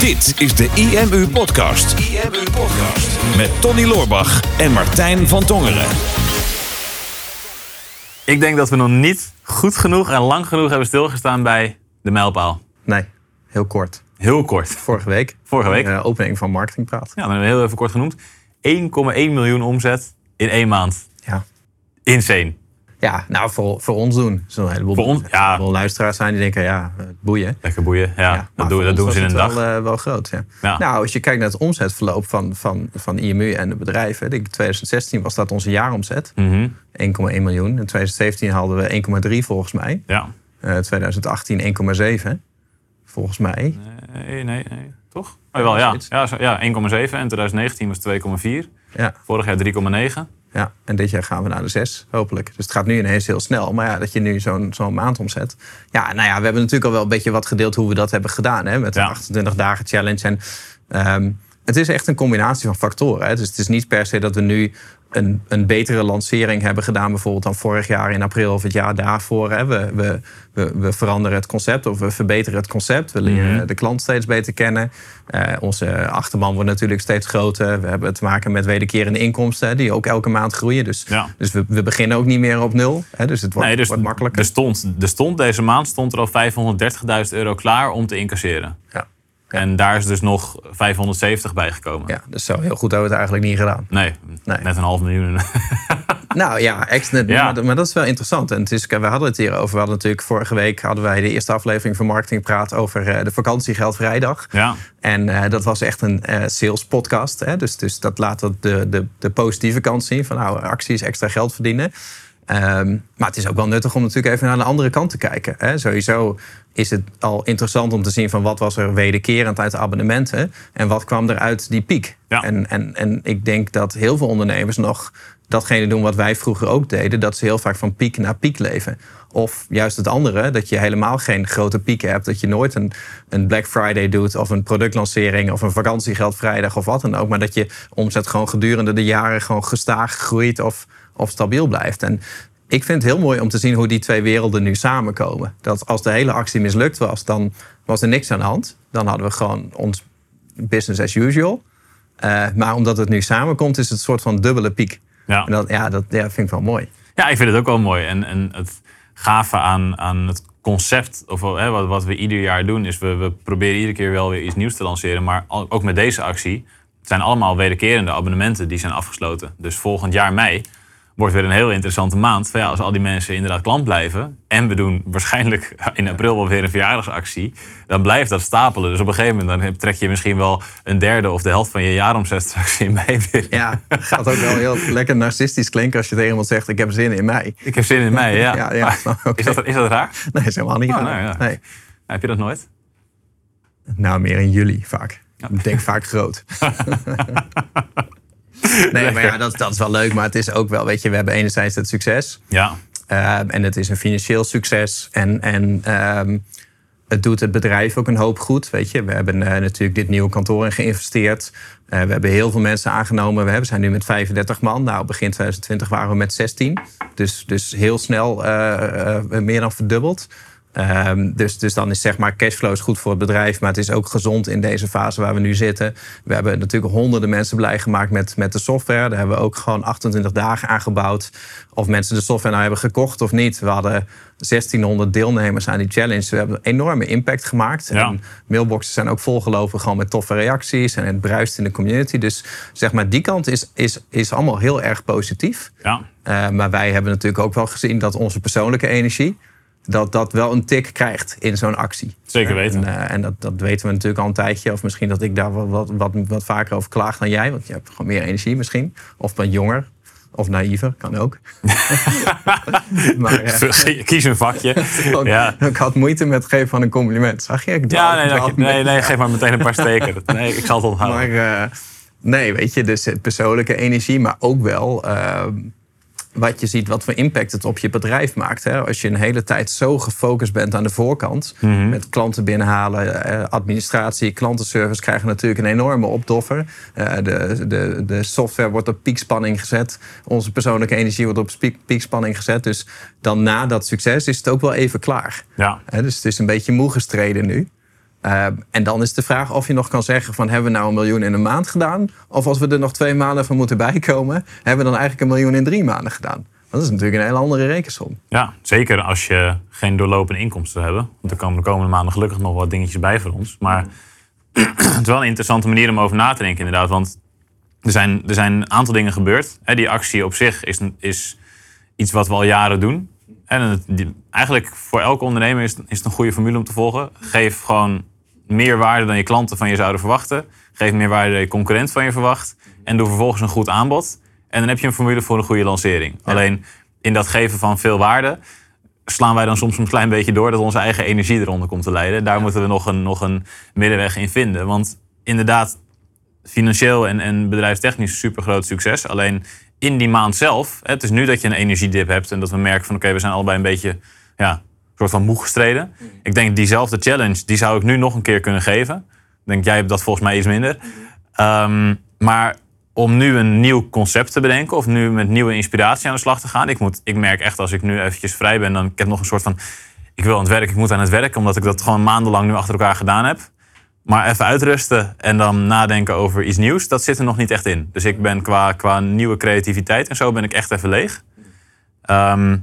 Dit is de IMU Podcast. IMU Podcast. Met Tony Loorbach en Martijn van Tongeren. Ik denk dat we nog niet goed genoeg en lang genoeg hebben stilgestaan bij de mijlpaal. Nee, heel kort. Heel kort. Vorige week. Vorige week. Uh, opening van Marketingpraat. Ja, dan hebben we heel even kort genoemd. 1,1 miljoen omzet in één maand. Ja. Insane. Ja, nou, voor, voor ons doen. Er een heleboel, Voor ons, ja. wel luisteraars zijn die denken, ja, eh, boeien. Lekker boeien. Ja, Ja, dat, doen, dat doen ze in een dag. Wel, eh, wel groot, ja. Ja. Nou, als je kijkt naar het omzetverloop van, van, van IMU en de bedrijven. Ik denk 2016 was dat onze jaaromzet. 1,1 Mhm. miljoen. In 2017 hadden we 1,3 volgens mij. Ja. Eh 2018 1,7 volgens mij. Nee, nee, nee. Toch? Oh, wel, ja. Ja, zo- ja 1,7 en 2019 was 2,4. Ja, Vorig jaar 3,9. Ja, en dit jaar gaan we naar de 6, hopelijk. Dus het gaat nu ineens heel snel. Maar ja, dat je nu zo'n zo'n maand omzet. Ja, nou ja, we hebben natuurlijk al wel een beetje wat gedeeld hoe we dat hebben gedaan. Hè, met de Ja. 28 dagen challenge. En ehm, het is echt een combinatie van factoren. Hè. Dus het is niet per se dat we nu een, een betere lancering hebben gedaan, bijvoorbeeld dan vorig jaar in april of het jaar daarvoor. Hè. We, we, we, we veranderen het concept of we verbeteren het concept. We leren Mhm. de klant steeds beter kennen. Eh, onze achterban wordt natuurlijk steeds groter. We hebben te maken met wederkerende inkomsten, die ook elke maand groeien. Dus, Ja. dus we, we beginnen ook niet meer op nul. Hè. Dus het wordt, Nee, dus wordt makkelijker. Er stond, er stond deze maand stond er al 530.000 euro klaar om te incasseren. ja. En daar is dus nog 570 bij gekomen. ja, dus zo heel goed hebben we het eigenlijk niet gedaan. Nee, Nee. net een half miljoen. Nou ja, ex Ja. Maar, maar dat is wel interessant. En het is, we hadden het hierover. We hadden natuurlijk vorige week hadden wij de eerste aflevering van Marketing Praat over eh, de vakantiegeldvrijdag. ja. En eh, dat was echt een eh, sales podcast. Hè? Dus, dus dat laat dat de, de, de positieve kant zien. Van nou, acties, extra geld verdienen. Ehm, maar het is ook wel nuttig om natuurlijk even naar de andere kant te kijken. Hè? Sowieso is het al interessant om te zien van wat was er wederkerend uit de abonnementen. En wat kwam er uit die piek. Ja. En, en, en ik denk dat heel veel ondernemers nog datgene doen wat wij vroeger ook deden. Dat ze heel vaak van piek naar piek leven. Of juist het andere, dat je helemaal geen grote pieken hebt. Dat je nooit een, een Black Friday doet of een productlancering of een vakantiegeldvrijdag of wat dan ook. Maar dat je omzet gewoon gedurende de jaren gewoon gestaag groeit of, of stabiel blijft. En ik vind het heel mooi om te zien hoe die twee werelden nu samenkomen. Dat als de hele actie mislukt was, dan was er niks aan de hand. Dan hadden we gewoon ons business as usual. Eh, maar omdat het nu samenkomt, is het een soort van dubbele piek. Ja. En dat, ja, dat ja, vind ik wel mooi. ja, ik vind het ook wel mooi. En, en het gave aan, aan het concept, of hè, wat, wat we ieder jaar doen, is we, we proberen iedere keer wel weer iets nieuws te lanceren. Maar ook met deze actie, het zijn allemaal wederkerende abonnementen die zijn afgesloten. Dus volgend jaar mei wordt weer een heel interessante maand. Ja, als al die mensen inderdaad klant blijven. En we doen waarschijnlijk in april wel weer een verjaardagsactie. Dan blijft dat stapelen. Dus op een gegeven moment dan trek je misschien wel een derde of de helft van je jaaromzet straks in mei weer. Ja, gaat ook wel heel lekker narcistisch klinken als je tegen iemand zegt: Ik heb zin in mei. Ik heb zin in mei, ja. Ja, ja, oké. is, dat, is dat raar? Nee, is helemaal niet Oh, gedaan. nou nee. Heb je dat nooit? Nou, meer in juli vaak. Ik denk vaak groot. nee, maar ja, dat, dat is wel leuk. Maar het is ook wel, weet je, we hebben enerzijds het succes. Ja. Ehm, en het is een financieel succes. En, en ehm, het doet het bedrijf ook een hoop goed. Weet je, we hebben eh, natuurlijk dit nieuwe kantoor in geïnvesteerd. Eh, we hebben heel veel mensen aangenomen. We hebben- zijn nu met 35 man. Nou, begin 2020 waren we met 16. Dus, dus heel snel eh, meer dan verdubbeld. Ehm, dus, dus dan is zeg maar cashflow is goed voor het bedrijf, maar het is ook gezond in deze fase waar we nu zitten. We hebben natuurlijk honderden mensen blij gemaakt met, met de software. Daar hebben we ook gewoon 28 dagen aangebouwd. Of mensen de software nou hebben gekocht of niet. We hadden 1600 deelnemers aan die challenge. We hebben een enorme impact gemaakt. Ja. En mailboxen zijn ook volgelopen gewoon met toffe reacties. En het bruist in de community. Dus zeg maar, die kant is, is, is allemaal heel erg positief. Ja. Uh, maar wij hebben natuurlijk ook wel gezien dat onze persoonlijke energie... dat dat wel een tik krijgt in zo'n actie. Zeker weten. En, uh, en dat, dat weten we natuurlijk al een tijdje. Of misschien dat ik daar wat, wat, wat, wat vaker over klaag dan jij. Want je hebt gewoon meer energie misschien. Of ben jonger. Of naïver, kan ook. maar, uh, Kies een vakje. ook, ja. Ik had moeite met het geven van een compliment. Zag je? Ik ja, nee, nee, nee, nee, geef maar meteen een paar steken. Nee, ik zal het onthouden. Maar uh, nee, weet je, dus persoonlijke energie, maar ook wel uh, wat je ziet, wat voor impact het op je bedrijf maakt. Hè? Als je een hele tijd zo gefocust bent aan de voorkant, mm -hmm. met klanten binnenhalen, uh, administratie, klantenservice krijgen natuurlijk een enorme opdoffer. Uh, de, de, de software wordt op piekspanning gezet, onze persoonlijke energie wordt op piek, piekspanning gezet. Dus dan na dat succes is het ook wel even klaar. Ja. dus het is een beetje moe gestreden nu. Uh, en dan is de vraag of je nog kan zeggen van hebben we nou een miljoen in een maand gedaan? Of als we er nog twee maanden van moeten bijkomen, hebben we dan eigenlijk een miljoen in drie maanden gedaan? Dat is natuurlijk een hele andere rekensom. Ja, zeker als je geen doorlopende inkomsten hebt. Want er komen de komende maanden gelukkig nog wat dingetjes bij voor ons. Maar het is wel een interessante manier om over na te denken inderdaad. Want er zijn, er zijn een aantal dingen gebeurd. Die actie op zich is, is iets wat we al jaren doen. En het, eigenlijk voor elke ondernemer is, is het een goede formule om te volgen. Geef gewoon meer waarde dan je klanten van je zouden verwachten. Geef meer waarde dan je concurrent van je verwacht. En doe vervolgens een goed aanbod. En dan heb je een formule voor een goede lancering. Alleen in dat geven van veel waarde slaan wij dan soms een klein beetje door dat onze eigen energie eronder komt te leiden. Daar moeten we nog een, nog een middenweg in vinden. Want inderdaad, financieel en, en bedrijfstechnisch super groot succes. Alleen in die maand zelf, het is nu dat je een energiedip hebt en dat we merken van oké, we zijn allebei een beetje ja, soort van moe gestreden. Mm. Ik denk diezelfde challenge, die zou ik nu nog een keer kunnen geven. Ik denk, jij hebt dat volgens mij iets minder. Um, maar om nu een nieuw concept te bedenken of nu met nieuwe inspiratie aan de slag te gaan. Ik, moet, ik merk echt als ik nu eventjes vrij ben, dan ik heb nog een soort van, ik wil aan het werk, ik moet aan het werk, omdat ik dat gewoon maandenlang nu achter elkaar gedaan heb. Maar even uitrusten en dan nadenken over iets nieuws, dat zit er nog niet echt in. Dus ik ben qua, qua nieuwe creativiteit en zo ben ik echt even leeg. Ehm,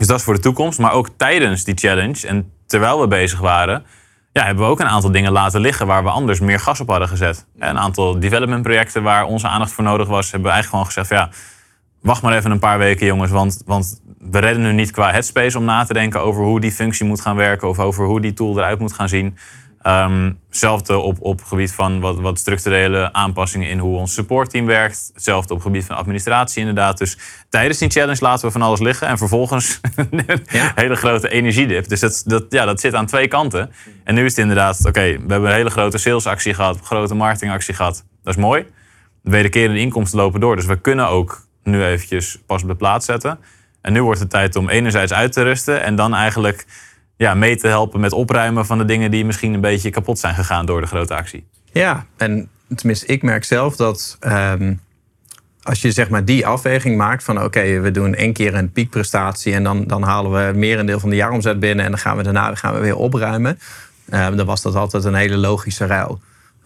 dus dat is voor de toekomst. Maar ook tijdens die challenge en terwijl we bezig waren, ja, hebben we ook een aantal dingen laten liggen waar we anders meer gas op hadden gezet. Een aantal development projecten waar onze aandacht voor nodig was, hebben we eigenlijk gewoon gezegd: ja, wacht maar even een paar weken, jongens. Want, want we redden nu niet qua headspace om na te denken over hoe die functie moet gaan werken of over hoe die tool eruit moet gaan zien. Um, hetzelfde op, op gebied van wat, wat structurele aanpassingen in hoe ons supportteam werkt. Hetzelfde op gebied van administratie inderdaad. Dus tijdens die challenge laten we van alles liggen. En vervolgens een hele grote energiedip. Dus dat, dat, ja, dat zit aan twee kanten. En nu is het inderdaad, oké, we hebben een hele grote salesactie gehad. Een grote marketingactie gehad. Dat is mooi. De wederkerende inkomsten lopen door. Dus we kunnen ook nu eventjes pas op de plaats zetten. En nu wordt het tijd om enerzijds uit te rusten. En dan eigenlijk ja, mee te helpen met opruimen van de dingen die misschien een beetje kapot zijn gegaan door de grote actie. Ja, en tenminste, ik merk zelf dat ehm, als je zeg maar die afweging maakt van oké, we doen één keer een piekprestatie en dan, dan halen we meer een deel van de jaaromzet binnen en dan gaan we daarna gaan we weer opruimen. Um, dan was dat altijd een hele logische ruil.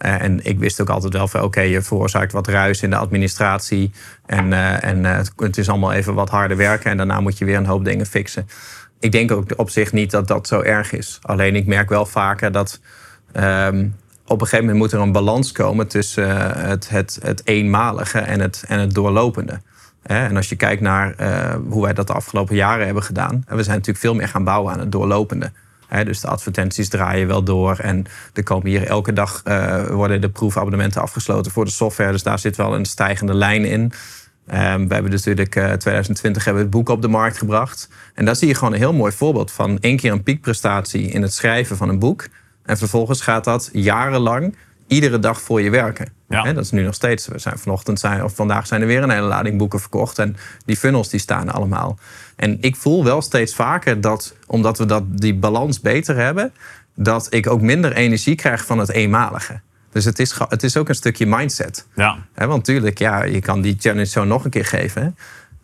Uh, en ik wist ook altijd wel van oké, je veroorzaakt wat ruis in de administratie. En, uh, en uh, het is allemaal even wat harder werken. En daarna moet je weer een hoop dingen fixen ik denk ook op zich niet dat dat zo erg is. Alleen ik merk wel vaker dat um, op een gegeven moment moet er een balans komen tussen uh, het, het, het eenmalige en het, en het doorlopende. En als je kijkt naar uh, hoe wij dat de afgelopen jaren hebben gedaan, we zijn natuurlijk veel meer gaan bouwen aan het doorlopende. Dus de advertenties draaien wel door. En er komen hier elke dag uh, worden de proefabonnementen afgesloten voor de software. Dus daar zit wel een stijgende lijn in. Um, we hebben dus natuurlijk uh, 2020 hebben we het boek op de markt gebracht. En daar zie je gewoon een heel mooi voorbeeld van één keer een piekprestatie in het schrijven van een boek. En vervolgens gaat dat jarenlang iedere dag voor je werken. Ja. dat is nu nog steeds. We zijn vanochtend zijn, of vandaag zijn er weer een hele lading boeken verkocht. En die funnels die staan allemaal. En ik voel wel steeds vaker dat, omdat we dat, die balans beter hebben, dat ik ook minder energie krijg van het eenmalige. Dus het is, het is ook een stukje mindset. Ja. want natuurlijk, ja, je kan die challenge zo nog een keer geven.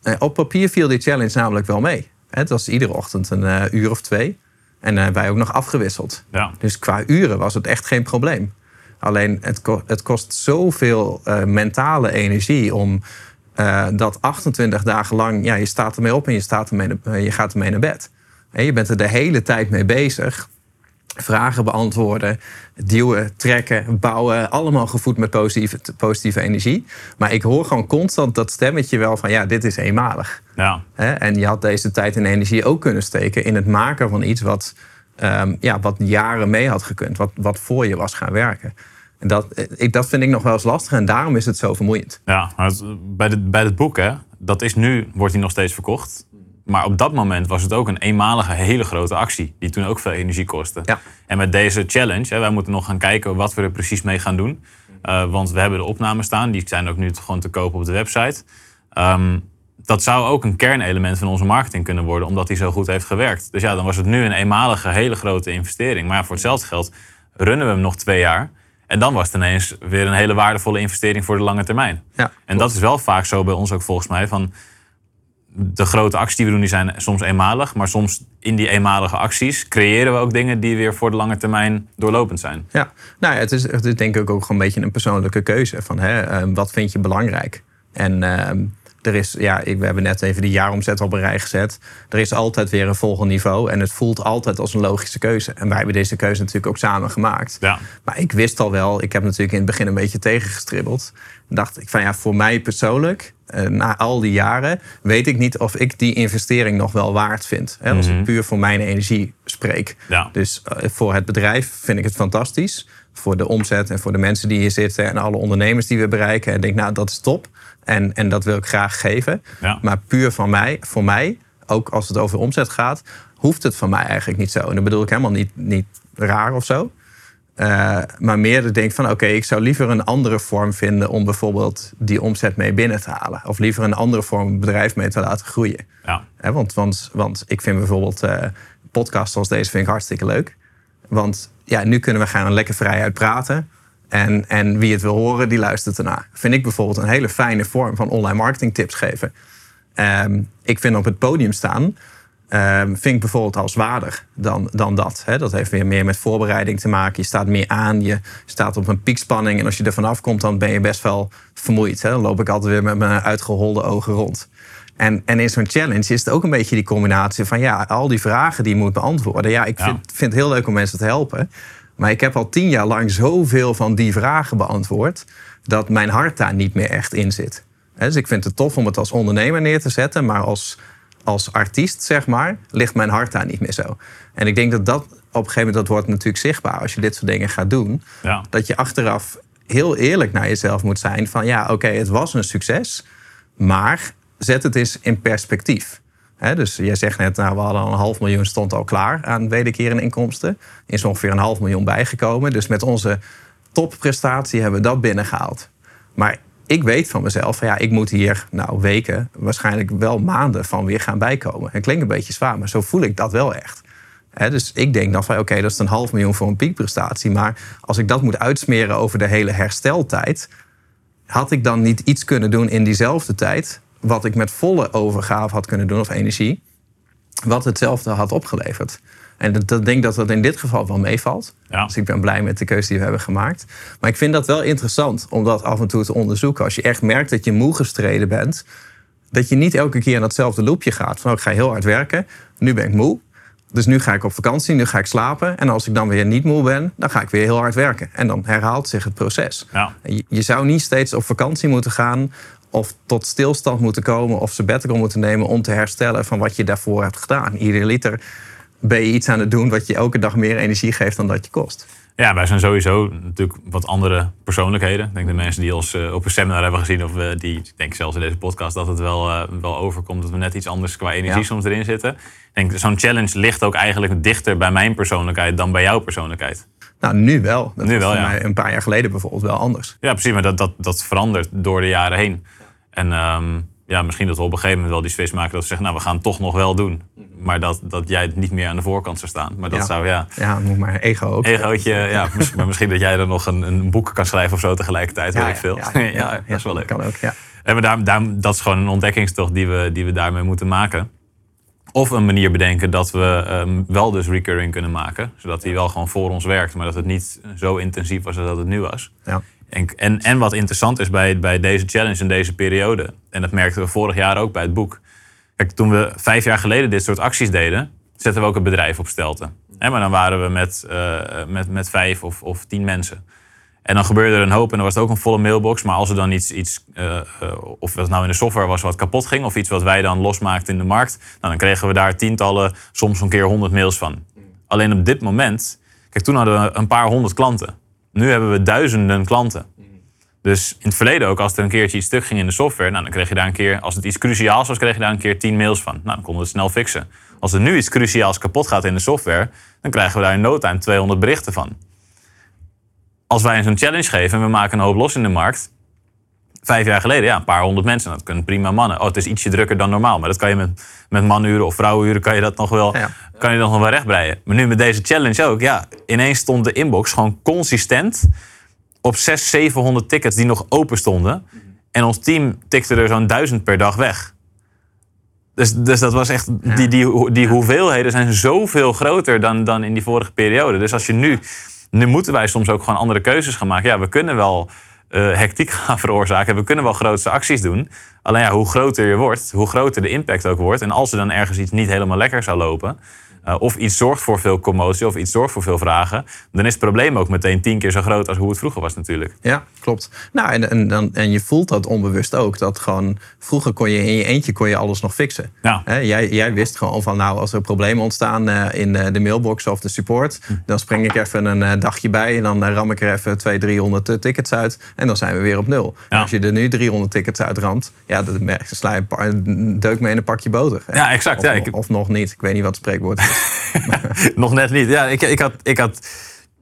Uh, op papier viel die challenge namelijk wel mee. Het was iedere ochtend een uh, uur of twee. En uh, wij ook nog afgewisseld. Ja. Dus qua uren was het echt geen probleem. Alleen het, ko het kost zoveel mentale energie om dat 28 dagen lang... Ja, je staat ermee op en je, staat ermee, je gaat ermee naar bed. En je bent er de hele tijd mee bezig vragen beantwoorden, duwen, trekken, bouwen. Allemaal gevoed met positieve, positieve energie. Maar ik hoor gewoon constant dat stemmetje wel van ja, dit is eenmalig. Ja. En je had deze tijd en energie ook kunnen steken in het maken van iets wat, um, ja, wat jaren mee had gekund. Wat, wat voor je was gaan werken. En dat, ik, dat vind ik nog wel eens lastig en daarom is het zo vermoeiend. Ja, bij, de, bij het boek, hè, dat is nu, wordt hij nog steeds verkocht. Maar op dat moment was het ook een eenmalige hele grote actie. Die toen ook veel energie kostte. Ja. En met deze challenge, hè, wij moeten nog gaan kijken wat we er precies mee gaan doen. Uh, want we hebben de opnames staan. Die zijn ook nu gewoon te kopen op de website. Um, dat zou ook een kernelement van onze marketing kunnen worden. Omdat die zo goed heeft gewerkt. Dus ja, dan was het nu een eenmalige hele grote investering. Maar voor hetzelfde geld runnen we hem nog twee jaar. En dan was het ineens weer een hele waardevolle investering voor de lange termijn. Ja, en dat is wel vaak zo bij ons ook volgens mij. Van, de grote acties die we doen, die zijn soms eenmalig. Maar soms in die eenmalige acties creëren we ook dingen die weer voor de lange termijn doorlopend zijn. Ja, nou ja, het, is, het is denk ik ook gewoon een beetje een persoonlijke keuze. Van, hè, ehm, wat vind je belangrijk? En ehm, er is, ja, we hebben net even die jaaromzet op een rij gezet. Er is altijd weer een volgend niveau. En het voelt altijd als een logische keuze. En wij hebben deze keuze natuurlijk ook samen gemaakt. Ja. Maar ik wist al wel, ik heb natuurlijk in het begin een beetje tegengestribbeld. Dacht ik van ja, voor mij persoonlijk, na al die jaren, weet ik niet of ik die investering nog wel waard vind. Hè, als ik Mhm. puur voor mijn energie spreek. Ja. Dus eh, voor het bedrijf vind ik het fantastisch. Voor de omzet en voor de mensen die hier zitten en alle ondernemers die we bereiken. En ik denk, nou, dat is top. En, en dat wil ik graag geven. Ja. Maar puur van mij, voor mij, ook als het over omzet gaat, hoeft het van mij eigenlijk niet zo. En dat bedoel ik helemaal niet, niet raar of zo. Eh, maar meer denk van oké, ik zou liever een andere vorm vinden om bijvoorbeeld die omzet mee binnen te halen. Of liever een andere vorm bedrijf mee te laten groeien. Ja. Want, want, want ik vind bijvoorbeeld eh podcasts zoals deze vind ik hartstikke leuk. Want ja, nu kunnen we gaan lekker vrijuit praten. En, en wie het wil horen, die luistert ernaar. Vind ik bijvoorbeeld een hele fijne vorm van online marketing tips geven. Ehm, ik vind op het podium staan, ehm, vind ik bijvoorbeeld al zwaarder dan, dan dat. Dat heeft weer meer met voorbereiding te maken. Je staat meer aan, je staat op een piekspanning. En als je er vanaf komt, dan ben je best wel vermoeid. Dan loop ik altijd weer met mijn uitgeholde ogen rond. En, en in zo'n challenge is het ook een beetje die combinatie van ja, al die vragen die je moet beantwoorden. Ja, ik Ja. vind, vind het heel leuk om mensen te helpen. Maar ik heb al tien jaar lang zoveel van die vragen beantwoord, dat mijn hart daar niet meer echt in zit. Dus ik vind het tof om het als ondernemer neer te zetten, maar als, als artiest, zeg maar, ligt mijn hart daar niet meer zo. En ik denk dat dat op een gegeven moment, dat wordt natuurlijk zichtbaar als je dit soort dingen gaat doen. Ja. Dat je achteraf heel eerlijk naar jezelf moet zijn van ja, oké, het was een succes, maar zet het eens in perspectief. Dus jij zegt net, nou, we hadden al een half miljoen stond al klaar aan wederkerende inkomsten. Is ongeveer een half miljoen bijgekomen. Dus met onze topprestatie hebben we dat binnengehaald. Maar ik weet van mezelf, ja, ik moet hier nou weken, waarschijnlijk wel maanden van weer gaan bijkomen. Het klinkt een beetje zwaar, maar zo voel ik dat wel echt. Dus ik denk dan van oké, dat is een half miljoen voor een piekprestatie. Maar als ik dat moet uitsmeren over de hele hersteltijd, had ik dan niet iets kunnen doen in diezelfde tijd, wat ik met volle overgave had kunnen doen of energie, wat hetzelfde had opgeleverd. En dat, dat denk dat dat in dit geval wel meevalt. Ja. Dus ik ben blij met de keuze die we hebben gemaakt. Maar ik vind dat wel interessant om dat af en toe te onderzoeken. Als je echt merkt dat je moe gestreden bent, dat je niet elke keer in datzelfde loopje gaat. Van oh, ik ga heel hard werken, nu ben ik moe. Dus nu ga ik op vakantie, nu ga ik slapen. En als ik dan weer niet moe ben, dan ga ik weer heel hard werken. En dan herhaalt zich het proces. Ja. Je, je zou niet steeds op vakantie moeten gaan of tot stilstand moeten komen of sabbatical moeten nemen om te herstellen van wat je daarvoor hebt gedaan. Ieder liter ben je iets aan het doen wat je elke dag meer energie geeft dan dat je kost. Ja, wij zijn sowieso natuurlijk wat andere persoonlijkheden. Ik denk de mensen die ons eh, op een seminar hebben gezien, of eh, die, ik denk zelfs in deze podcast, dat het wel, eh, wel overkomt dat we net iets anders qua energie Ja. soms erin zitten. Ik denk, zo'n challenge ligt ook eigenlijk dichter bij mijn persoonlijkheid dan bij jouw persoonlijkheid. Nou, nu wel. Dat Nu was wel, voor ja. mij een paar jaar geleden bijvoorbeeld wel anders. Ja, precies, maar dat, dat, dat verandert door de jaren heen. En ehm, ja, misschien dat we op een gegeven moment wel die switch maken dat we zeggen, nou, we gaan het toch nog wel doen. Maar dat, dat jij het niet meer aan de voorkant zou staan. Maar dat Ja. zou, ja, Ja, moet maar ego ook. egootje, ja, misschien, maar misschien dat jij dan nog een, een boek kan schrijven of zo tegelijkertijd, weet ik veel. Ja, dat is wel leuk. Kan ook, ja. En maar daar, daar, dat is gewoon een ontdekkingstocht die we, die we daarmee moeten maken. Of een manier bedenken dat we ehm, wel dus recurring kunnen maken. Zodat die wel gewoon voor ons werkt. Maar dat het niet zo intensief was als dat het nu was. ja. En, en, en wat interessant is bij, bij deze challenge en deze periode. En dat merkten we vorig jaar ook bij het boek. Kijk, toen we vijf jaar geleden dit soort acties deden. zetten we ook een bedrijf op stelten. Maar dan waren we met, eh, met, met vijf of, of tien mensen. En dan gebeurde er een hoop en dan was het ook een volle mailbox. Maar als er dan iets, iets eh, eh, of het nou in de software was wat kapot ging... of iets wat wij dan losmaakten in de markt... Nou, dan kregen we daar tientallen, soms een keer honderd mails van. Alleen op dit moment... Kijk, toen hadden we een paar honderd klanten. Nu hebben we duizenden klanten. Dus in het verleden ook, als er een keertje iets stuk ging in de software... Nou, dan kreeg je daar een keer, als het iets cruciaals was... kreeg je daar een keer tien mails van. Nou, dan konden we het snel fixen. Als er nu iets cruciaals kapot gaat in de software... dan krijgen we daar in no time 200 berichten van als wij zo'n challenge geven en we maken een hoop los in de markt. Vijf jaar geleden, ja, een paar honderd mensen. Dat kunnen prima mannen. Oh, het is ietsje drukker dan normaal. Maar dat kan je met, met manuren of vrouwenuren kan je dat nog wel, Ja. kan je dat nog wel rechtbreien. Maar nu met deze challenge ook. Ja, ineens stond de inbox gewoon consistent op 600, 700 tickets die nog open stonden. En ons team tikte er zo'n duizend per dag weg. Dus, dus dat was echt, die, die, die hoeveelheden zijn zoveel groter dan, dan in die vorige periode. Dus als je nu, nu moeten wij soms ook gewoon andere keuzes gaan maken. Ja, we kunnen wel uh, hectiek gaan veroorzaken. We kunnen wel grootste acties doen. Alleen ja, hoe groter je wordt, hoe groter de impact ook wordt. En als er dan ergens iets niet helemaal lekker zou lopen, uh, of iets zorgt voor veel commotie of iets zorgt voor veel vragen, dan is het probleem ook meteen tien keer zo groot als hoe het vroeger was natuurlijk. Ja, klopt. Nou, en, en, dan, en je voelt dat onbewust ook. Dat gewoon, vroeger kon je in je eentje kon je alles nog fixen. Ja. jij, jij wist gewoon van, nou, als er problemen ontstaan uh, in de mailbox of de support, hm. dan spring ik even een dagje bij en dan ram ik er even 200, 300 tickets uit en dan zijn we weer op nul. Ja. Als je er nu 300 tickets uitramt, ja, dan sla je deuk mee in een pakje boter. Ja, exact. Of, ja, ik... of nog niet. Ik weet niet wat het spreekwoord is. Nog net niet. Ja, ik, ik, had, ik had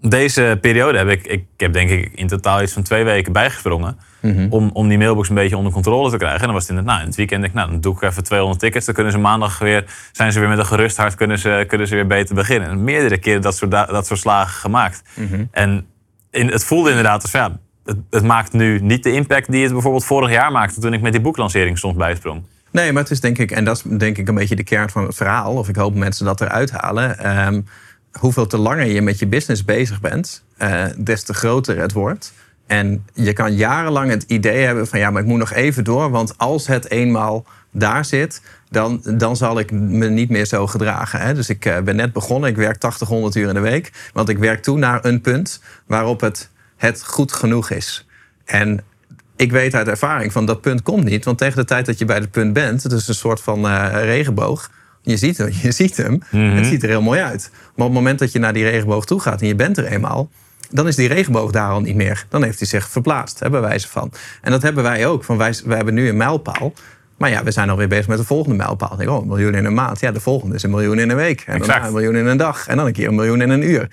deze periode heb ik, ik heb denk ik in totaal iets van twee weken bijgesprongen. Mhm. om, om die mailbox een beetje onder controle te krijgen. En dan was het in het, nou, in het weekend, ik, nou, dan doe ik even 200 tickets. Dan kunnen ze maandag weer, zijn ze weer met een gerust hart, kunnen ze, kunnen ze weer beter beginnen. En meerdere keren dat soort, dat soort slagen gemaakt. Mhm. En in, het voelde inderdaad als, ja, het, het, maakt nu niet de impact die het bijvoorbeeld vorig jaar maakte toen ik met die boeklancering soms bijsprong. Nee, maar het is denk ik, en dat is denk ik een beetje de kern van het verhaal, of ik hoop mensen dat eruit halen. Um, hoeveel te langer je met je business bezig bent, uh, des te groter het wordt. En je kan jarenlang het idee hebben van ja, maar ik moet nog even door, want als het eenmaal daar zit, dan, dan zal ik me niet meer zo gedragen. Hè? Dus ik uh, ben net begonnen, ik werk 80, 100 uur in de week, want ik werk toe naar een punt waarop het, het goed genoeg is. En ik weet uit ervaring van dat punt komt niet. Want tegen de tijd dat je bij het punt bent, het is een soort van uh, regenboog. Je ziet hem, je ziet hem. Mhm. Het ziet er heel mooi uit. Maar op het moment dat je naar die regenboog toe gaat en je bent er eenmaal, dan is die regenboog daar al niet meer. Dan heeft hij zich verplaatst, hè, bij wijze van. En dat hebben wij ook. Van wij, wij hebben nu een mijlpaal. Maar ja, we zijn alweer bezig met de volgende mijlpaal. Denk, oh, een miljoen in een maand. Ja, de volgende is een miljoen in een week. En dan een miljoen in een dag. En dan een keer een miljoen in een uur.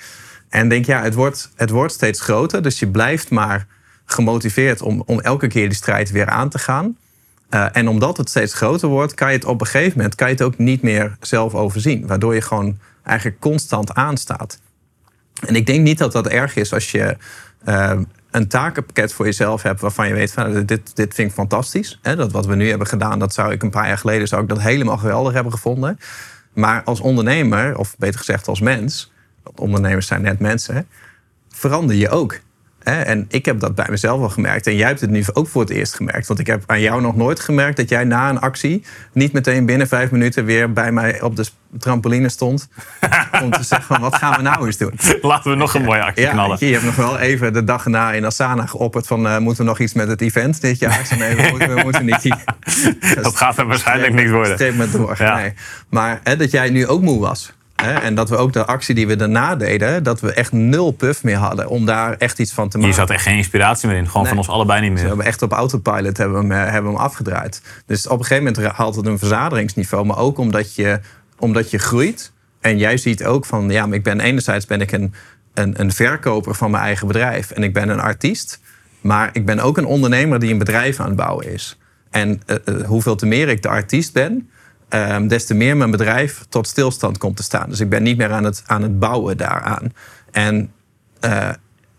En denk, ja, het wordt, het wordt steeds groter. Dus je blijft maar gemotiveerd om, om elke keer die strijd weer aan te gaan. Uh, en omdat het steeds groter wordt, kan je het op een gegeven moment kan je het ook niet meer zelf overzien. Waardoor je gewoon eigenlijk constant aanstaat. En ik denk niet dat dat erg is als je uh, een takenpakket voor jezelf hebt waarvan je weet van dit, dit vind ik fantastisch. Hè? Dat wat we nu hebben gedaan, dat zou ik een paar jaar geleden zou ik dat helemaal geweldig hebben gevonden. Maar als ondernemer, of beter gezegd als mens, want ondernemers zijn net mensen, verander je ook. En ik heb dat bij mezelf al gemerkt. En jij hebt het nu ook voor het eerst gemerkt. Want ik heb aan jou nog nooit gemerkt dat jij na een actie niet meteen binnen vijf minuten weer bij mij op de trampoline stond. om te zeggen: van, wat gaan we nou eens doen? Laten we nog een mooie actie knallen. Je, hebt nog wel even de dag na in Asana geopperd van uh, moeten we nog iets met het event dit jaar? nee, we moeten, we moeten niet. dat gaat er waarschijnlijk niet worden. Door. Nee. Maar hè, dat jij nu ook moe was. En dat we ook de actie die we daarna deden, dat we echt nul puff meer hadden om daar echt iets van te maken. Je zat echt geen inspiratie meer in, gewoon van ons allebei niet meer. we hebben echt op autopilot hebben we hem, eh, hebben we hem afgedraaid. Dus op een gegeven moment haalt het een verzaderingsniveau, maar ook omdat je, omdat je groeit. En jij ziet ook van, ja, maar ik ben enerzijds ben ik een, een, een verkoper van mijn eigen bedrijf en ik ben een artiest. Maar ik ben ook een ondernemer die een bedrijf aan het bouwen is. En uh, hoeveel te meer ik de artiest ben, um, des te meer mijn bedrijf tot stilstand komt te staan. Dus ik ben niet meer aan het, aan het bouwen daaraan. En uh,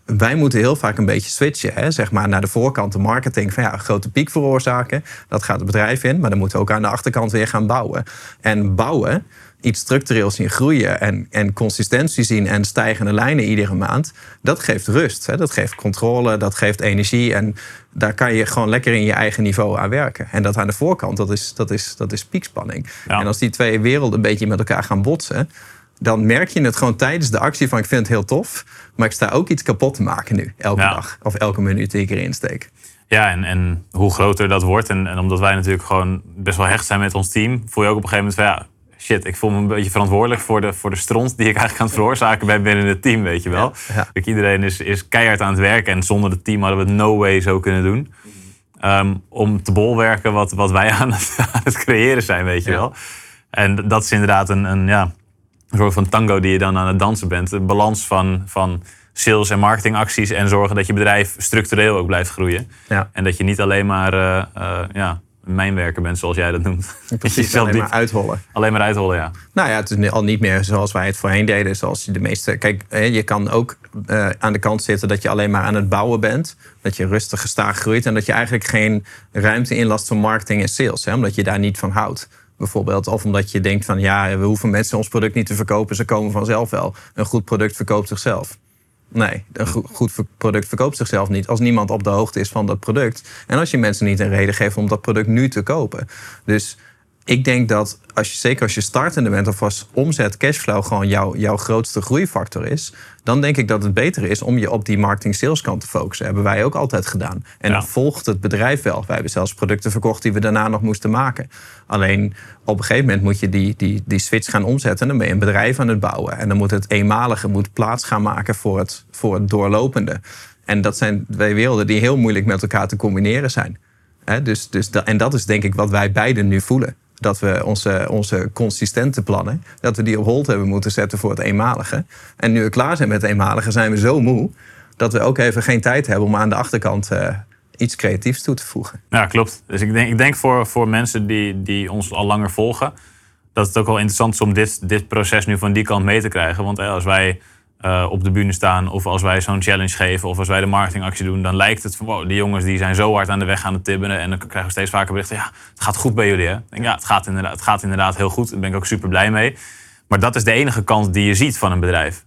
wij moeten heel vaak een beetje switchen, hè? zeg maar naar de voorkant de marketing. Van ja, grote piek veroorzaken, dat gaat het bedrijf in. Maar dan moeten we ook aan de achterkant weer gaan bouwen. En bouwen, iets structureels zien groeien en, en consistentie zien en stijgende lijnen iedere maand, dat geeft rust. Hè? Dat geeft controle, dat geeft energie. En daar kan je gewoon lekker in je eigen niveau aan werken. En dat aan de voorkant, dat is, dat is, dat is piekspanning. En als die twee werelden een beetje met elkaar gaan botsen, dan merk je het gewoon tijdens de actie van ik vind het heel tof, maar ik sta ook iets kapot te maken nu, elke dag of elke minuut die ik erin steek. Ja, en, en hoe groter dat wordt, en, en omdat wij natuurlijk gewoon best wel hecht zijn met ons team, voel je ook op een gegeven moment van ja, shit, ik voel me een beetje verantwoordelijk voor de, voor de stront die ik eigenlijk aan het veroorzaken ben binnen het team, weet je wel. Ja, Iedereen is, is keihard aan het werken en zonder het team hadden we het no way zo kunnen doen. Ehm, om te bolwerken wat, wat wij aan het, aan het creëren zijn, weet je wel. En dat is inderdaad een, een, ja, een soort van tango die je dan aan het dansen bent. Een balans van, van sales- en marketingacties en zorgen dat je bedrijf structureel ook blijft groeien. Ja. En dat je niet alleen maar uh, uh, ja, mijnwerker bent, zoals jij dat noemt. Precies, alleen maar uithollen. Alleen maar uithollen, ja. Nou ja, het is al niet meer zoals wij het voorheen deden. Zoals de meeste... Kijk, je kan ook uh, aan de kant zitten dat je alleen maar aan het bouwen bent. Dat je rustig gestaag groeit. En dat je eigenlijk geen ruimte inlast voor marketing en sales. Hè, omdat je daar niet van houdt. Bijvoorbeeld, of omdat je denkt van ja, we hoeven mensen ons product niet te verkopen, ze komen vanzelf wel. Een goed product verkoopt zichzelf. Nee, een goed product verkoopt zichzelf niet als niemand op de hoogte is van dat product. En als je mensen niet een reden geeft om dat product nu te kopen. Dus ik denk dat, als je, zeker als je startende bent of als omzet, cashflow gewoon jouw, jouw grootste groeifactor is, dan denk ik dat het beter is om je op die marketing sales kant te focussen. hebben wij ook altijd gedaan. En dan volgt het bedrijf wel. Wij hebben zelfs producten verkocht die we daarna nog moesten maken. Alleen op een gegeven moment moet je die, die, die switch gaan omzetten. En dan ben je een bedrijf aan het bouwen. En dan moet het eenmalige moet plaats gaan maken voor het, voor het doorlopende. En dat zijn twee werelden die heel moeilijk met elkaar te combineren zijn. dus, dus en dat is denk ik wat wij beiden nu voelen dat we onze, onze consistente plannen, dat we die op hold hebben moeten zetten voor het eenmalige. En nu we klaar zijn met het eenmalige, zijn we zo moe dat we ook even geen tijd hebben om aan de achterkant uh, iets creatiefs toe te voegen. Ja, klopt. Dus ik denk, ik denk voor, voor mensen die, die ons al langer volgen, dat het ook wel interessant is om dit, dit proces nu van die kant mee te krijgen. Want als wij uh, op de bühne staan. Of als wij zo'n challenge geven. Of als wij de marketingactie doen. Dan lijkt het van wow, die jongens die zijn zo hard aan de weg aan het tibbenen. En dan krijgen we steeds vaker berichten. Ja, het gaat goed bij jullie hè. Denk, ja, het gaat, inderdaad, het gaat inderdaad heel goed. Daar ben ik ook super blij mee. Maar dat is de enige kant die je ziet van een bedrijf.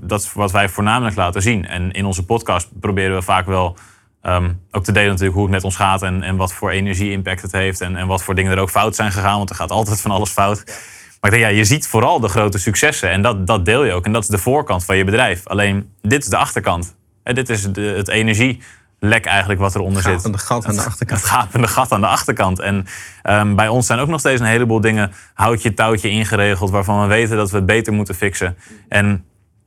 dat is wat wij voornamelijk laten zien. En in onze podcast proberen we vaak wel ehm, ook te delen natuurlijk hoe het met ons gaat. En, en wat voor energie-impact het heeft. En, en wat voor dingen er ook fout zijn gegaan. Want er gaat altijd van alles fout. Maar ik denk, ja, je ziet vooral de grote successen. En dat, dat deel je ook. En dat is de voorkant van je bedrijf. Alleen, dit is de achterkant. En dit is de, het energielek eigenlijk wat eronder zit. Het gat aan de achterkant. Het gapende gat aan de achterkant. En um, bij ons zijn ook nog steeds een heleboel dingen... houtje, touwtje ingeregeld... waarvan we weten dat we het beter moeten fixen. En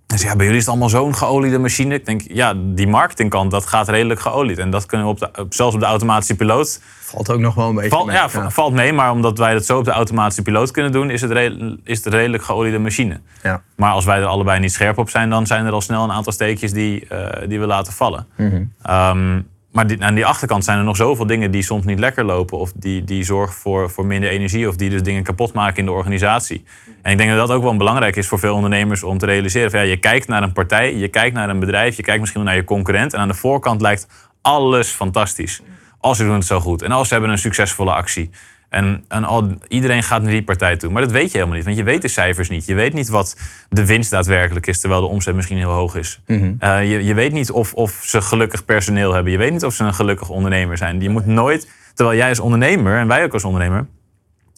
dus ja, bij jullie is het allemaal zo'n geoliede machine. Ik denk, ja, die marketingkant, dat gaat redelijk geolied. En dat kunnen we op de, zelfs op de automatische piloot... Valt ook nog wel een beetje mee. Ja, valt mee. Maar omdat wij dat zo op de automatische piloot kunnen doen... is het, is het redelijk geoliede machine. Ja. Maar als wij er allebei niet scherp op zijn... dan zijn er al snel een aantal steekjes die, uh, die we laten vallen. Mm maar aan die achterkant zijn er nog zoveel dingen die soms niet lekker lopen. Of die, die zorgen voor, voor minder energie. Of die dus dingen kapot maken in de organisatie. En ik denk dat dat ook wel belangrijk is voor veel ondernemers om te realiseren. Ja, je kijkt naar een partij, je kijkt naar een bedrijf, je kijkt misschien naar je concurrent. En aan de voorkant lijkt alles fantastisch. Als ze doen het zo goed. En als ze hebben een succesvolle actie. En, en al, iedereen gaat naar die partij toe. Maar dat weet je helemaal niet, want je weet de cijfers niet. Je weet niet wat de winst daadwerkelijk is, terwijl de omzet misschien heel hoog is. Mhm. Eh, je, je weet niet of, of ze gelukkig personeel hebben. Je weet niet of ze een gelukkig ondernemer zijn. Je moet nooit, terwijl jij als ondernemer en wij ook als ondernemer,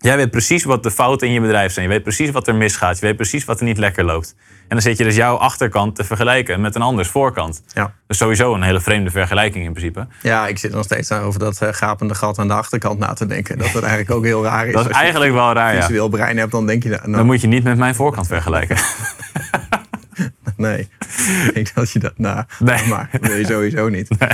Jij weet precies wat de fouten in je bedrijf zijn. Je weet precies wat er misgaat. Je weet precies wat er niet lekker loopt. En dan zit je dus jouw achterkant te vergelijken met een anders voorkant. Ja. Dus sowieso een hele vreemde vergelijking in principe. Ja, ik zit nog steeds over dat uh, gapende gat aan de achterkant na te denken. Dat het eigenlijk ook heel raar is. Dat is eigenlijk wel raar, ja. Als je visueel brein hebt, dan denk je... Dat, nou. Dan moet je niet met mijn voorkant vergelijken. Nee, ik denk dat je dat... Nou, nee. maar nee, sowieso niet. Nee.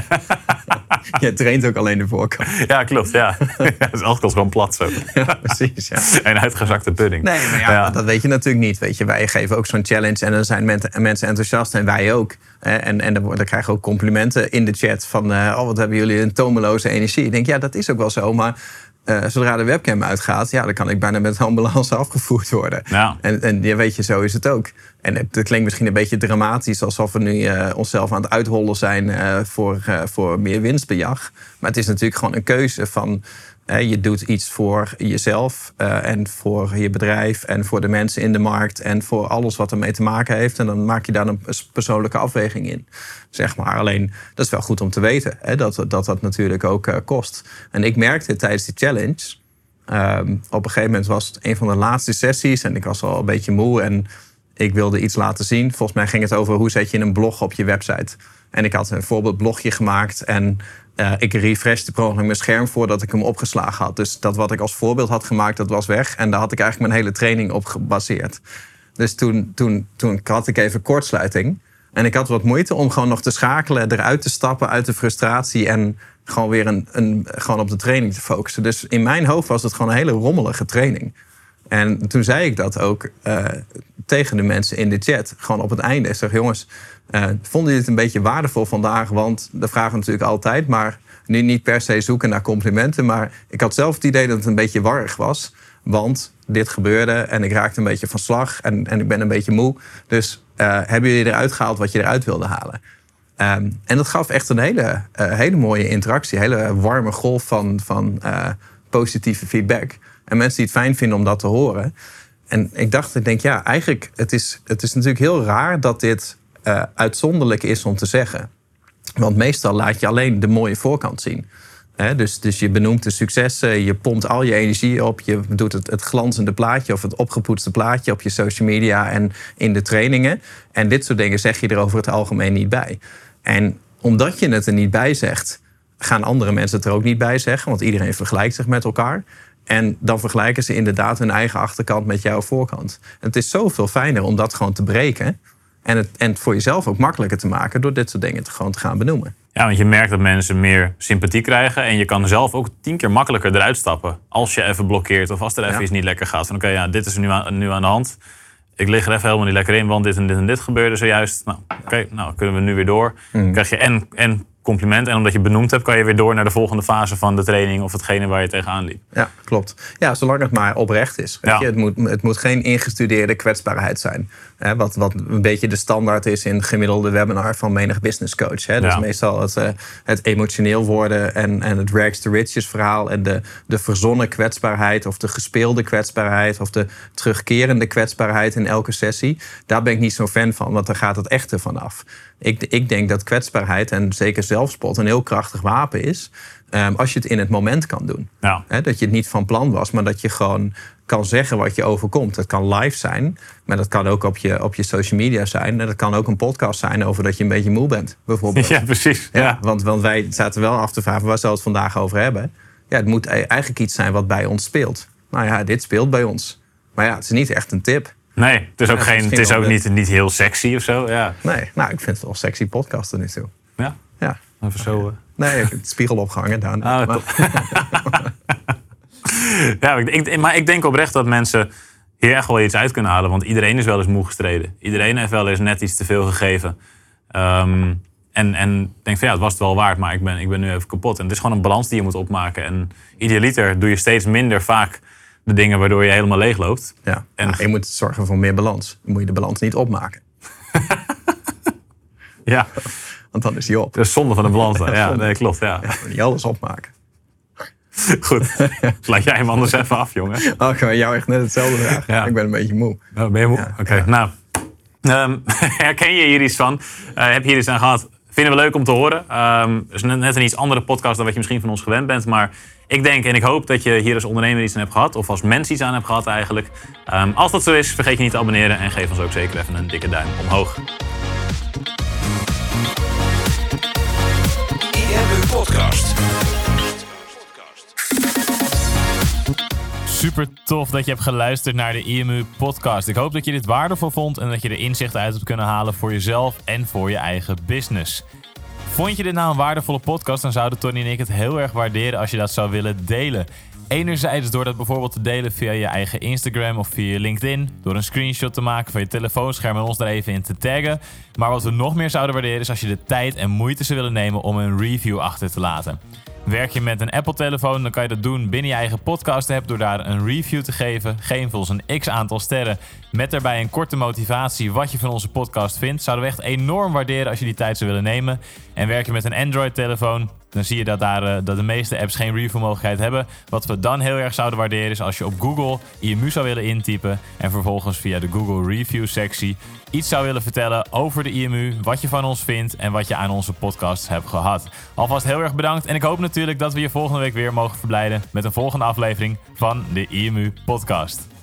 je traint ook alleen de voorkant. Ja, klopt. Ja. Het is altijd gewoon plat zo. Ja, precies. Ja. En uitgezakte pudding. Nee, maar ja, dat weet je natuurlijk niet. Weet je, wij geven ook zo'n challenge en dan zijn mensen enthousiast en wij ook. En, en dan, krijgen we ook complimenten in de chat van... Uh, oh, wat hebben jullie een tomeloze energie. Ik denk, ja, dat is ook wel zo, maar... Uh, zodra de webcam uitgaat, ja, dan kan ik bijna met ambulance afgevoerd worden. Ja. En, en ja, weet je, zo is het ook. En het klinkt misschien een beetje dramatisch, alsof we nu uh, onszelf aan het uithollen zijn uh, voor, voor meer winstbejag. Maar het is natuurlijk gewoon een keuze van je doet iets voor jezelf en voor je bedrijf en voor de mensen in de markt en voor alles wat ermee te maken heeft. En dan maak je daar een persoonlijke afweging in. Zeg maar. Alleen dat is wel goed om te weten hè, dat, dat dat natuurlijk ook kost. En ik merkte tijdens die challenge. Um, op een gegeven moment was het een van de laatste sessies en ik was al een beetje moe en ik wilde iets laten zien. Volgens mij ging het over hoe zet je een blog op je website. En ik had een voorbeeldblogje gemaakt en uh, ik refreshte per ongeluk mijn scherm voordat ik hem opgeslagen had. Dus dat wat ik als voorbeeld had gemaakt, dat was weg. En daar had ik eigenlijk mijn hele training op gebaseerd. Dus toen, toen, toen had ik even kortsluiting. En ik had wat moeite om gewoon nog te schakelen, eruit te stappen uit de frustratie en gewoon weer een, een, gewoon op de training te focussen. Dus in mijn hoofd was het gewoon een hele rommelige training. En toen zei ik dat ook uh, tegen de mensen in de chat, gewoon op het einde. Ik zeg, jongens, uh, vonden jullie het een beetje waardevol vandaag? Want de vragen natuurlijk altijd, maar nu niet per se zoeken naar complimenten. Maar ik had zelf het idee dat het een beetje warrig was. Want dit gebeurde en ik raakte een beetje van slag en, en ik ben een beetje moe. Dus uh, hebben jullie eruit gehaald wat je eruit wilde halen? Um, en dat gaf echt een hele, uh, hele mooie interactie, een hele warme golf van, van positieve feedback. En mensen die het fijn vinden om dat te horen. En ik dacht, ik denk, ja, eigenlijk, het is, het is natuurlijk heel raar dat dit uh, uitzonderlijk is om te zeggen. Want meestal laat je alleen de mooie voorkant zien. dus, dus je benoemt de successen, je pompt al je energie op, je doet het, het glanzende plaatje of het opgepoetste plaatje op je social media en in de trainingen. En dit soort dingen zeg je er over het algemeen niet bij. En omdat je het er niet bij zegt, gaan andere mensen het er ook niet bij zeggen, want iedereen vergelijkt zich met elkaar. En dan vergelijken ze inderdaad hun eigen achterkant met jouw voorkant. En het is zoveel fijner om dat gewoon te breken. En het, en voor jezelf ook makkelijker te maken door dit soort dingen te, gewoon te gaan benoemen. Ja, want je merkt dat mensen meer sympathie krijgen. En je kan zelf ook tien keer makkelijker eruit stappen. Als je even blokkeert of als er even iets niet lekker gaat. Van oké, ja, dit is nu aan, nu aan de hand. Ik lig er even helemaal niet lekker in, want dit en dit en dit gebeurde zojuist. Nou, oké, nou kunnen we nu weer door. Mhm. krijg je en, en compliment. En omdat je benoemd hebt, kan je weer door naar de volgende fase van de training of hetgene waar je tegenaan liep. Ja, klopt. Ja, zolang het maar oprecht is. Weet je? Het, moet, het moet geen ingestudeerde kwetsbaarheid zijn. Hè? Wat, wat een beetje de standaard is in gemiddelde webinar van menig business coach. Hè? Dus meestal het, uh, het emotioneel worden en, en het rags to riches verhaal. En de, de verzonnen kwetsbaarheid of de gespeelde kwetsbaarheid of de terugkerende kwetsbaarheid in elke sessie. Daar ben ik niet zo fan van, want daar gaat het echte van af. Ik, ik denk dat kwetsbaarheid en zeker zelfspot een heel krachtig wapen is. Um, als je het in het moment kan doen. Ja. dat je het niet van plan was, maar dat je gewoon kan zeggen wat je overkomt. Dat kan live zijn, maar dat kan ook op je, op je social media zijn. En dat kan ook een podcast zijn over dat je een beetje moe bent, bijvoorbeeld. Ja, precies. Ja, Want, want wij zaten wel af te vragen, waar zal het vandaag over hebben? Ja, het moet e- eigenlijk iets zijn wat bij ons speelt. Nou ja, dit speelt bij ons. Maar ja, het is niet echt een tip. Nee, het is ook, geen, het is ook niet, niet heel sexy of zo. Ja. Nee, nou, ik vind het wel sexy podcast er nu toe. Ja? Ja. Even zo... Nee, ik heb het spiegel opgehangen. Daar. Oh, maar... ja, ik, maar ik denk oprecht dat mensen hier echt wel iets uit kunnen halen. Want iedereen is wel eens moe gestreden. Iedereen heeft wel eens net iets te veel gegeven. Um, en, en denk van ja, het was het wel waard, maar ik ben, ik ben nu even kapot. En het is gewoon een balans die je moet opmaken. En idealiter doe je steeds minder vaak de dingen waardoor je helemaal leeg loopt. Ja, en je moet zorgen voor meer balans. Dan moet je de balans niet opmaken. ja. Want dan is die op. Dat is zonde van de balans. ja, nee, klopt. Ja. ja niet alles opmaken. Goed. Laat jij hem anders even af, jongen. Oh, ik ga jou echt net hetzelfde vragen. Ja. Ik ben een beetje moe. Oh, ben je moe? Oké, nou. Um, herken je hier iets van? Uh, heb je hier iets aan gehad? Vinden we leuk om te horen. Um, het is net een iets andere podcast dan wat je misschien van ons gewend bent. Maar ik denk en ik hoop dat je hier als ondernemer iets aan hebt gehad. Of als mens iets aan hebt gehad eigenlijk. Um, als dat zo is, vergeet je niet te abonneren. En geef ons ook zeker even een dikke duim omhoog. Podcast. Super tof dat je hebt geluisterd naar de IMU podcast. Ik hoop dat je dit waardevol vond en dat je er inzichten uit hebt kunnen halen voor jezelf en voor je eigen business. Vond je dit nou een waardevolle podcast, dan zouden Tony en ik het heel erg waarderen als je dat zou willen delen. Enerzijds door dat bijvoorbeeld te delen via je eigen Instagram of via LinkedIn. Door een screenshot te maken van je telefoonscherm en ons er even in te taggen. Maar wat we nog meer zouden waarderen is als je de tijd en moeite zou willen nemen om een review achter te laten. Werk je met een Apple-telefoon, dan kan je dat doen binnen je eigen podcast-app door daar een review te geven. Geef ons een x aantal sterren met daarbij een korte motivatie wat je van onze podcast vindt. Zouden we echt enorm waarderen als je die tijd zou willen nemen. En werk je met een Android-telefoon, dan zie je dat, daar, uh, dat de meeste apps geen review-mogelijkheid hebben. Wat we dan heel erg zouden waarderen is als je op Google IMU zou willen intypen en vervolgens via de Google Review-sectie iets zou willen vertellen over de IMU, wat je van ons vindt en wat je aan onze podcast hebt gehad. Alvast heel erg bedankt en ik hoop natuurlijk dat we je volgende week weer mogen verblijden met een volgende aflevering van de IMU Podcast.